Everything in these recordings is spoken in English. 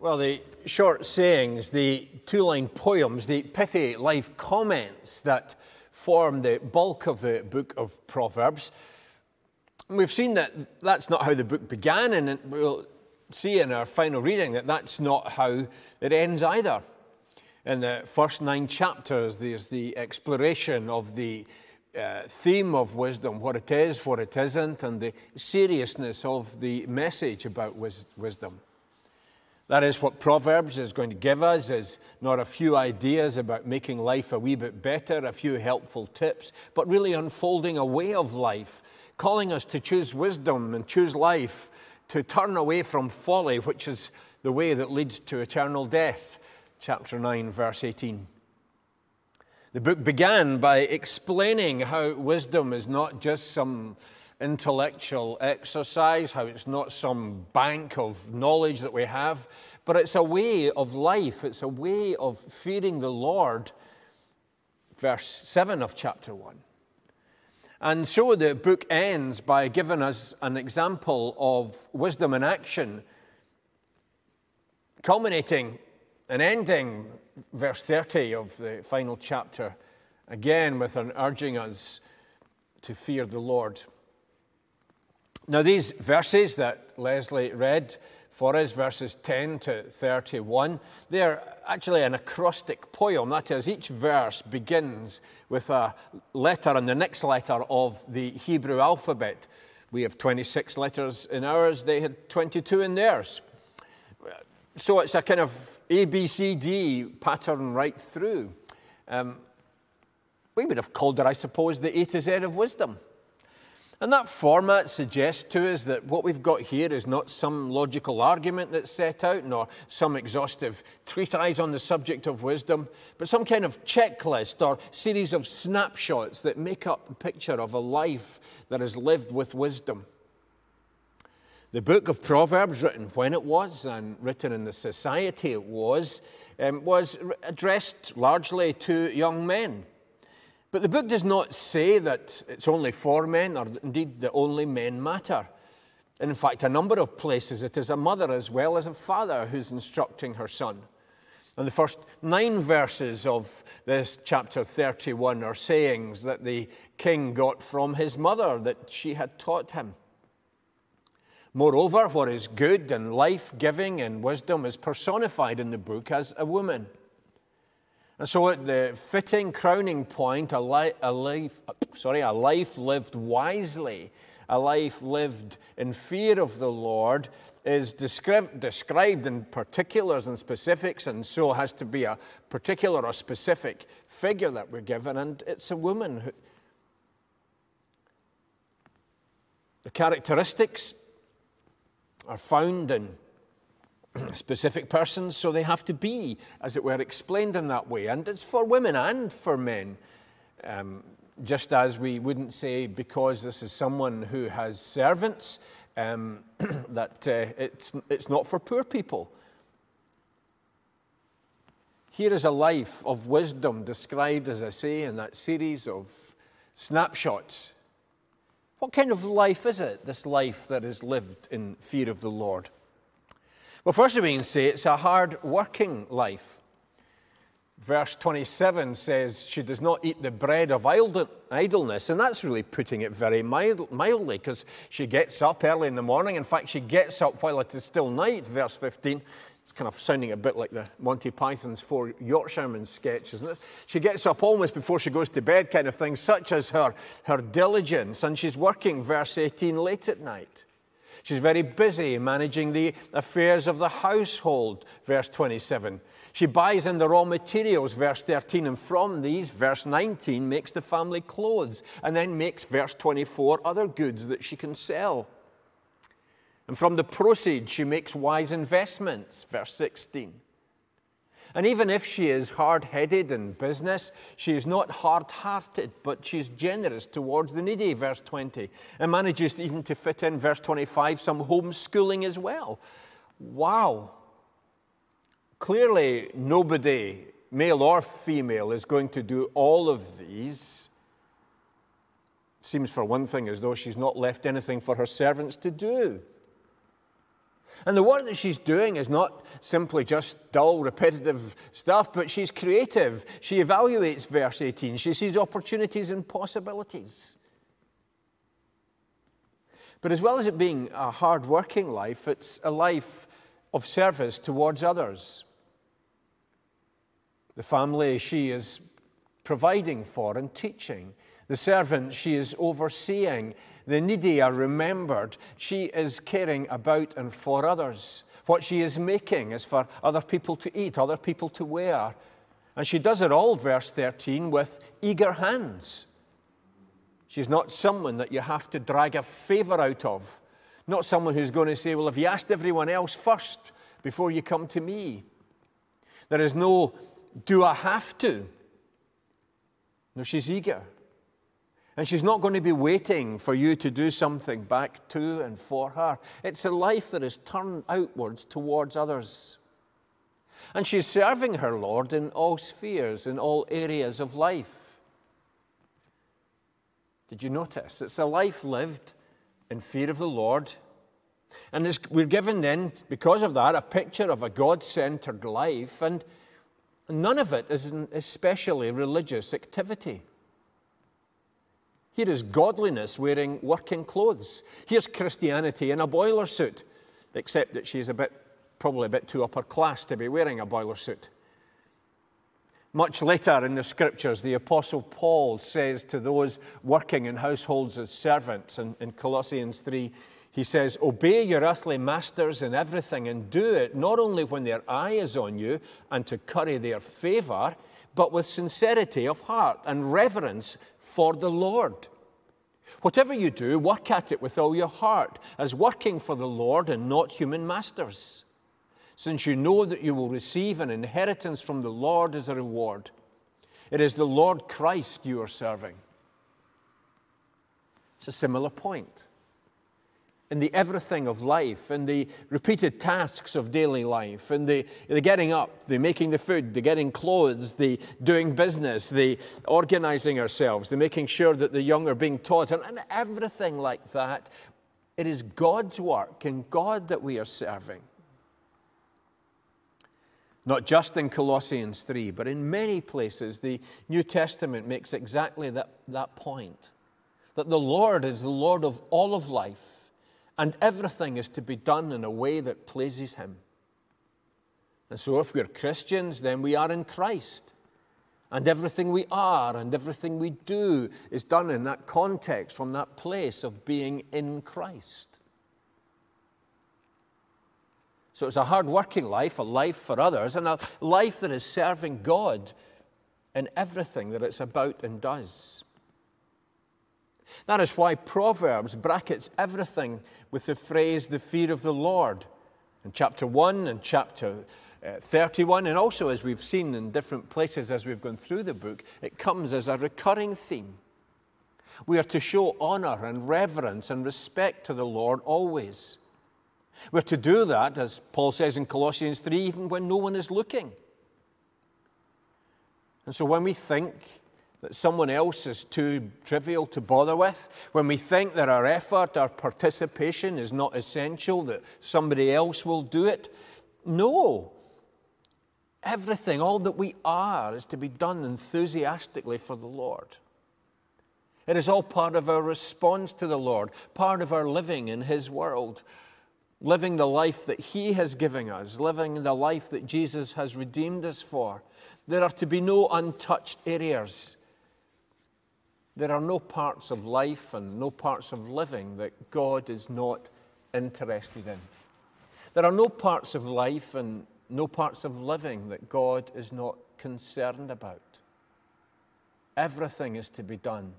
Well, the short sayings, the two line poems, the pithy life comments that form the bulk of the book of Proverbs. We've seen that that's not how the book began, and we'll see in our final reading that that's not how it ends either. In the first nine chapters, there's the exploration of the uh, theme of wisdom, what it is, what it isn't, and the seriousness of the message about wis- wisdom. That is what Proverbs is going to give us is not a few ideas about making life a wee bit better, a few helpful tips, but really unfolding a way of life, calling us to choose wisdom and choose life, to turn away from folly, which is the way that leads to eternal death. Chapter 9, verse 18. The book began by explaining how wisdom is not just some intellectual exercise, how it's not some bank of knowledge that we have, but it's a way of life, it's a way of feeding the Lord. Verse 7 of chapter 1. And so the book ends by giving us an example of wisdom in action, culminating and ending verse 30 of the final chapter, again with an urging us to fear the Lord. Now, these verses that Leslie read for us, verses 10 to 31, they're actually an acrostic poem. That is, each verse begins with a letter and the next letter of the Hebrew alphabet. We have 26 letters in ours, they had 22 in theirs. So it's a kind of A, B, C, D pattern right through. Um, we would have called it, I suppose, the A to Z of wisdom. And that format suggests to us that what we've got here is not some logical argument that's set out, nor some exhaustive treatise on the subject of wisdom, but some kind of checklist or series of snapshots that make up a picture of a life that is lived with wisdom. The book of Proverbs, written when it was and written in the society it was, um, was addressed largely to young men. But the book does not say that it's only for men, or indeed that only men matter. In fact, a number of places it is a mother as well as a father who's instructing her son. And the first nine verses of this chapter 31 are sayings that the king got from his mother that she had taught him. Moreover, what is good and life giving and wisdom is personified in the book as a woman. And so, at the fitting crowning point, a, li- a, life, sorry, a life lived wisely, a life lived in fear of the Lord, is descri- described in particulars and specifics, and so has to be a particular or specific figure that we're given, and it's a woman. Who, the characteristics are found in specific persons, so they have to be, as it were, explained in that way. And it's for women and for men. Um, just as we wouldn't say, because this is someone who has servants, um, that uh, it's, it's not for poor people. Here is a life of wisdom described, as I say, in that series of snapshots. What kind of life is it, this life that is lived in fear of the Lord? Well, first of all, we can say it's a hard working life. Verse 27 says, She does not eat the bread of idleness. And that's really putting it very mildly because she gets up early in the morning. In fact, she gets up while it is still night, verse 15. It's kind of sounding a bit like the Monty Python's Four Yorkshiremen sketch, isn't it? She gets up almost before she goes to bed, kind of thing, such as her, her diligence. And she's working, verse 18, late at night. She's very busy managing the affairs of the household, verse 27. She buys in the raw materials, verse 13, and from these, verse 19, makes the family clothes, and then makes, verse 24, other goods that she can sell. And from the proceeds, she makes wise investments, verse 16. And even if she is hard headed in business, she is not hard hearted, but she's generous towards the needy, verse 20, and manages even to fit in, verse 25, some homeschooling as well. Wow. Clearly, nobody, male or female, is going to do all of these. Seems, for one thing, as though she's not left anything for her servants to do. And the work that she's doing is not simply just dull, repetitive stuff, but she's creative. She evaluates verse 18. She sees opportunities and possibilities. But as well as it being a hard working life, it's a life of service towards others. The family she is providing for and teaching, the servant she is overseeing, the needy are remembered. She is caring about and for others. What she is making is for other people to eat, other people to wear. And she does it all, verse 13, with eager hands. She's not someone that you have to drag a favor out of, not someone who's going to say, Well, have you asked everyone else first before you come to me? There is no, do I have to? No, she's eager. And she's not going to be waiting for you to do something back to and for her. It's a life that is turned outwards towards others. And she's serving her Lord in all spheres, in all areas of life. Did you notice? It's a life lived in fear of the Lord. And we're given then, because of that, a picture of a God centered life, and none of it is an especially religious activity. Here is godliness wearing working clothes. Here's Christianity in a boiler suit, except that she's a bit, probably a bit too upper class to be wearing a boiler suit. Much later in the scriptures, the Apostle Paul says to those working in households as servants in, in Colossians 3, he says, Obey your earthly masters in everything and do it not only when their eye is on you and to curry their favor, but with sincerity of heart and reverence for the Lord. Whatever you do, work at it with all your heart, as working for the Lord and not human masters since you know that you will receive an inheritance from the Lord as a reward. It is the Lord Christ you are serving. It's a similar point. In the everything of life, in the repeated tasks of daily life, in the, the getting up, the making the food, the getting clothes, the doing business, the organizing ourselves, the making sure that the young are being taught, and, and everything like that, it is God's work and God that we are serving. Not just in Colossians 3, but in many places, the New Testament makes exactly that, that point that the Lord is the Lord of all of life, and everything is to be done in a way that pleases Him. And so, if we're Christians, then we are in Christ. And everything we are and everything we do is done in that context, from that place of being in Christ. So it's a hard working life, a life for others, and a life that is serving God in everything that it's about and does. That is why Proverbs brackets everything with the phrase, the fear of the Lord. In chapter 1 and chapter uh, 31, and also as we've seen in different places as we've gone through the book, it comes as a recurring theme. We are to show honor and reverence and respect to the Lord always. We're to do that, as Paul says in Colossians 3, even when no one is looking. And so when we think that someone else is too trivial to bother with, when we think that our effort, our participation is not essential, that somebody else will do it, no. Everything, all that we are, is to be done enthusiastically for the Lord. It is all part of our response to the Lord, part of our living in His world living the life that He has given us, living the life that Jesus has redeemed us for. There are to be no untouched areas. There are no parts of life and no parts of living that God is not interested in. There are no parts of life and no parts of living that God is not concerned about. Everything is to be done.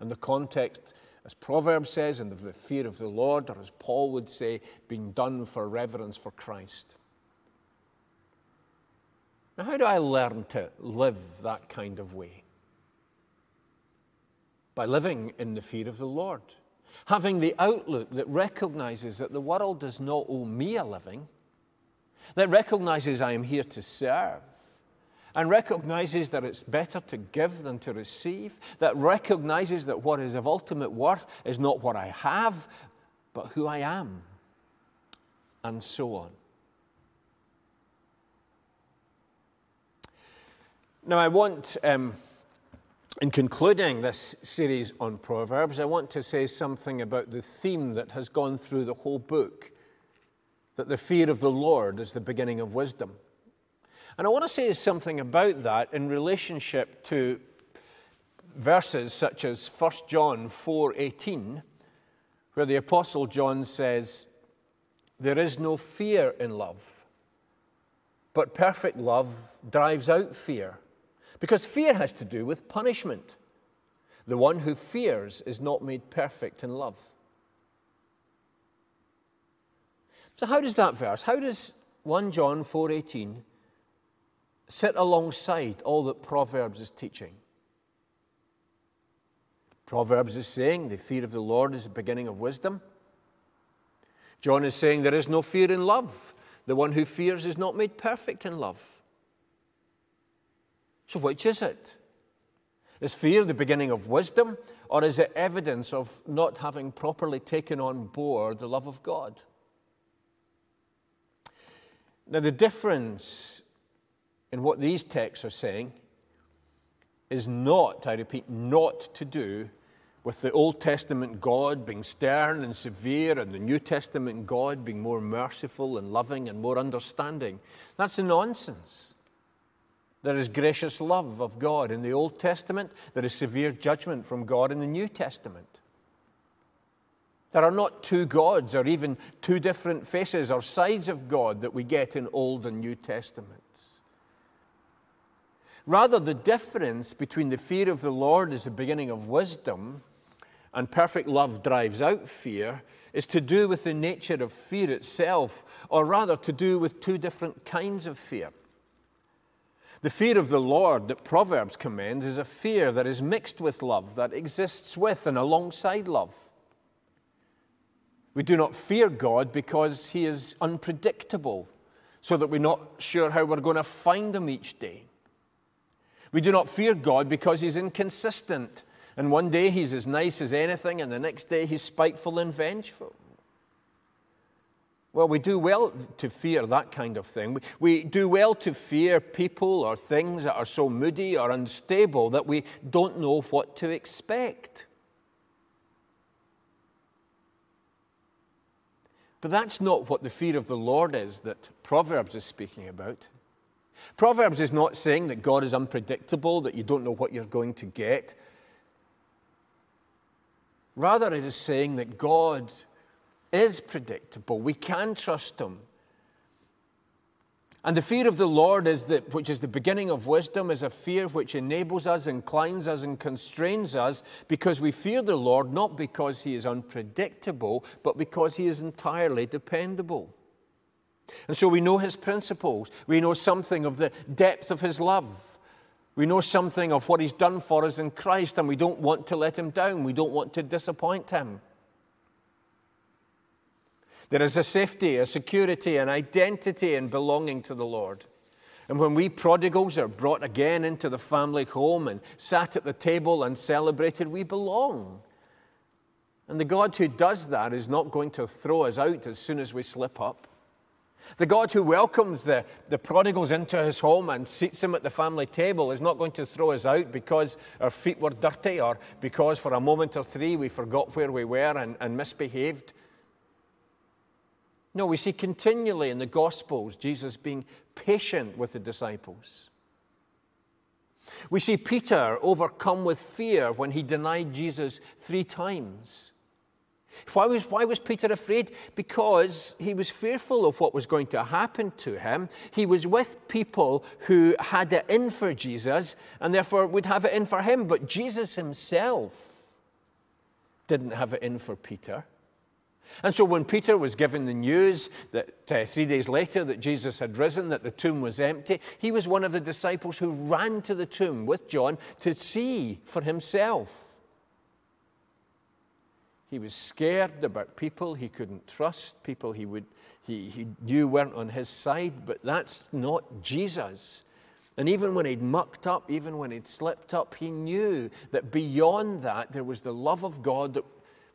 And the context as Proverbs says, in the fear of the Lord, or as Paul would say, being done for reverence for Christ. Now, how do I learn to live that kind of way? By living in the fear of the Lord, having the outlook that recognizes that the world does not owe me a living, that recognizes I am here to serve, and recognizes that it's better to give than to receive, that recognizes that what is of ultimate worth is not what I have, but who I am. and so on. Now, I want, um, in concluding this series on Proverbs, I want to say something about the theme that has gone through the whole book that the fear of the Lord is the beginning of wisdom. And I want to say something about that in relationship to verses such as 1 John 4:18 where the apostle John says there is no fear in love but perfect love drives out fear because fear has to do with punishment the one who fears is not made perfect in love so how does that verse how does 1 John 4:18 sit alongside all that proverbs is teaching Proverbs is saying the fear of the Lord is the beginning of wisdom. John is saying there is no fear in love. The one who fears is not made perfect in love. So, which is it? Is fear the beginning of wisdom, or is it evidence of not having properly taken on board the love of God? Now, the difference in what these texts are saying is not, I repeat, not to do with the Old Testament God being stern and severe and the New Testament God being more merciful and loving and more understanding. That's nonsense. There is gracious love of God in the Old Testament, there is severe judgment from God in the New Testament. There are not two gods or even two different faces or sides of God that we get in Old and New Testaments. Rather, the difference between the fear of the Lord is the beginning of wisdom and perfect love drives out fear is to do with the nature of fear itself, or rather to do with two different kinds of fear. The fear of the Lord that Proverbs commends is a fear that is mixed with love, that exists with and alongside love. We do not fear God because He is unpredictable, so that we're not sure how we're going to find Him each day. We do not fear God because He's inconsistent, and one day he's as nice as anything, and the next day he's spiteful and vengeful. Well, we do well to fear that kind of thing. We, we do well to fear people or things that are so moody or unstable that we don't know what to expect. But that's not what the fear of the Lord is that Proverbs is speaking about. Proverbs is not saying that God is unpredictable, that you don't know what you're going to get. Rather, it is saying that God is predictable. We can trust Him. And the fear of the Lord is that, which is the beginning of wisdom, is a fear which enables us, inclines us, and constrains us because we fear the Lord not because He is unpredictable, but because He is entirely dependable. And so we know His principles. We know something of the depth of His love. We know something of what He's done for us in Christ, and we don't want to let Him down. We don't want to disappoint Him. There is a safety, a security, an identity in belonging to the Lord. And when we prodigals are brought again into the family home and sat at the table and celebrated, we belong. And the God who does that is not going to throw us out as soon as we slip up. The God who welcomes the, the prodigals into his home and seats them at the family table is not going to throw us out because our feet were dirty or because for a moment or three we forgot where we were and, and misbehaved. No, we see continually in the Gospels Jesus being patient with the disciples. We see Peter overcome with fear when he denied Jesus three times. Why was, why was Peter afraid? Because he was fearful of what was going to happen to him. He was with people who had it in for Jesus and therefore would have it in for him. But Jesus himself didn't have it in for Peter. And so when Peter was given the news that uh, three days later that Jesus had risen, that the tomb was empty, he was one of the disciples who ran to the tomb with John to see for himself. He was scared about people he couldn't trust, people he, would, he, he knew weren't on his side, but that's not Jesus. And even when he'd mucked up, even when he'd slipped up, he knew that beyond that there was the love of God that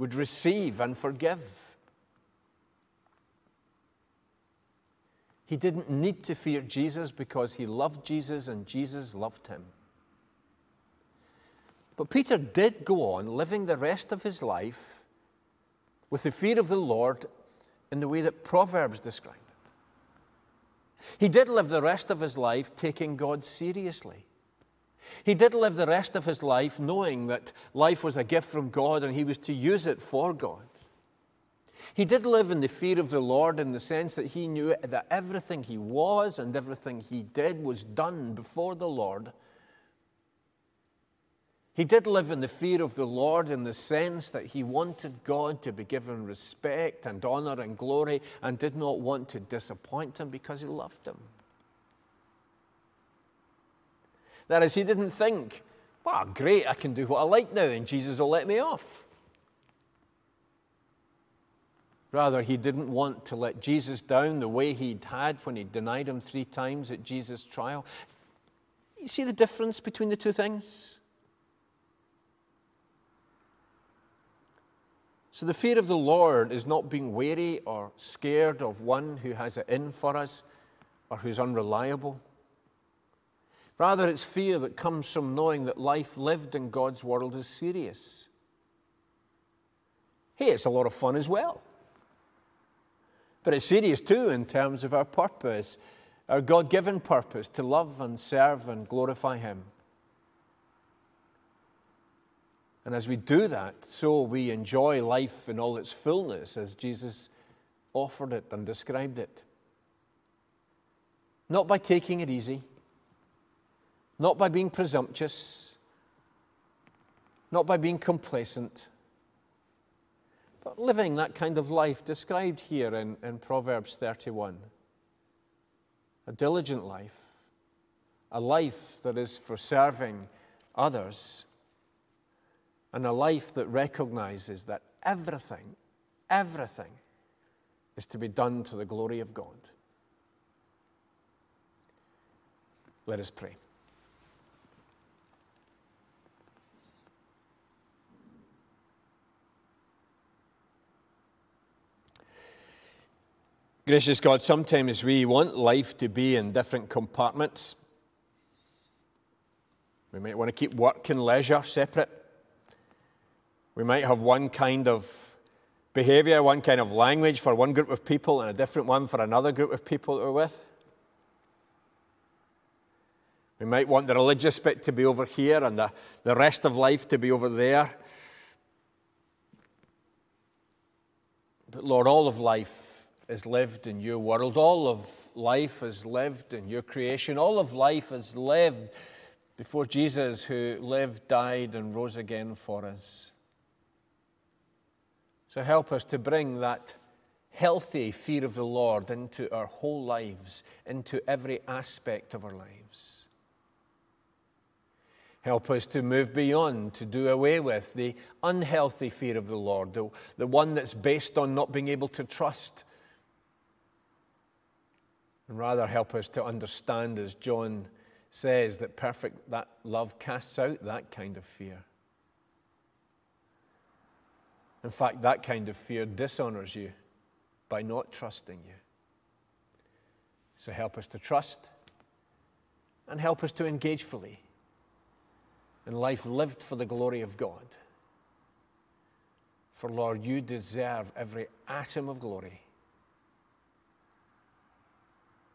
would receive and forgive. He didn't need to fear Jesus because he loved Jesus and Jesus loved him. But Peter did go on living the rest of his life with the fear of the Lord in the way that Proverbs describe it. He did live the rest of his life taking God seriously. He did live the rest of his life knowing that life was a gift from God and he was to use it for God. He did live in the fear of the Lord in the sense that he knew that everything he was and everything he did was done before the Lord. He did live in the fear of the Lord in the sense that he wanted God to be given respect and honor and glory and did not want to disappoint him because he loved him. That is, he didn't think, wow, great, I can do what I like now and Jesus will let me off. Rather, he didn't want to let Jesus down the way he'd had when he denied him three times at Jesus' trial. You see the difference between the two things? So, the fear of the Lord is not being wary or scared of one who has it in for us or who's unreliable. Rather, it's fear that comes from knowing that life lived in God's world is serious. Hey, it's a lot of fun as well. But it's serious too in terms of our purpose, our God given purpose to love and serve and glorify Him. And as we do that, so we enjoy life in all its fullness as Jesus offered it and described it. Not by taking it easy, not by being presumptuous, not by being complacent. But living that kind of life described here in, in Proverbs 31 a diligent life, a life that is for serving others, and a life that recognizes that everything, everything is to be done to the glory of God. Let us pray. Gracious God, sometimes we want life to be in different compartments. We might want to keep work and leisure separate. We might have one kind of behavior, one kind of language for one group of people, and a different one for another group of people that we're with. We might want the religious bit to be over here and the, the rest of life to be over there. But Lord, all of life is lived in your world. All of life is lived in your creation. All of life is lived before Jesus, who lived, died, and rose again for us. So help us to bring that healthy fear of the Lord into our whole lives, into every aspect of our lives. Help us to move beyond, to do away with the unhealthy fear of the Lord, the, the one that's based on not being able to trust and rather help us to understand, as John says, that perfect that love casts out that kind of fear. In fact, that kind of fear dishonors you by not trusting you. So help us to trust and help us to engage fully in life lived for the glory of God. For Lord, you deserve every atom of glory.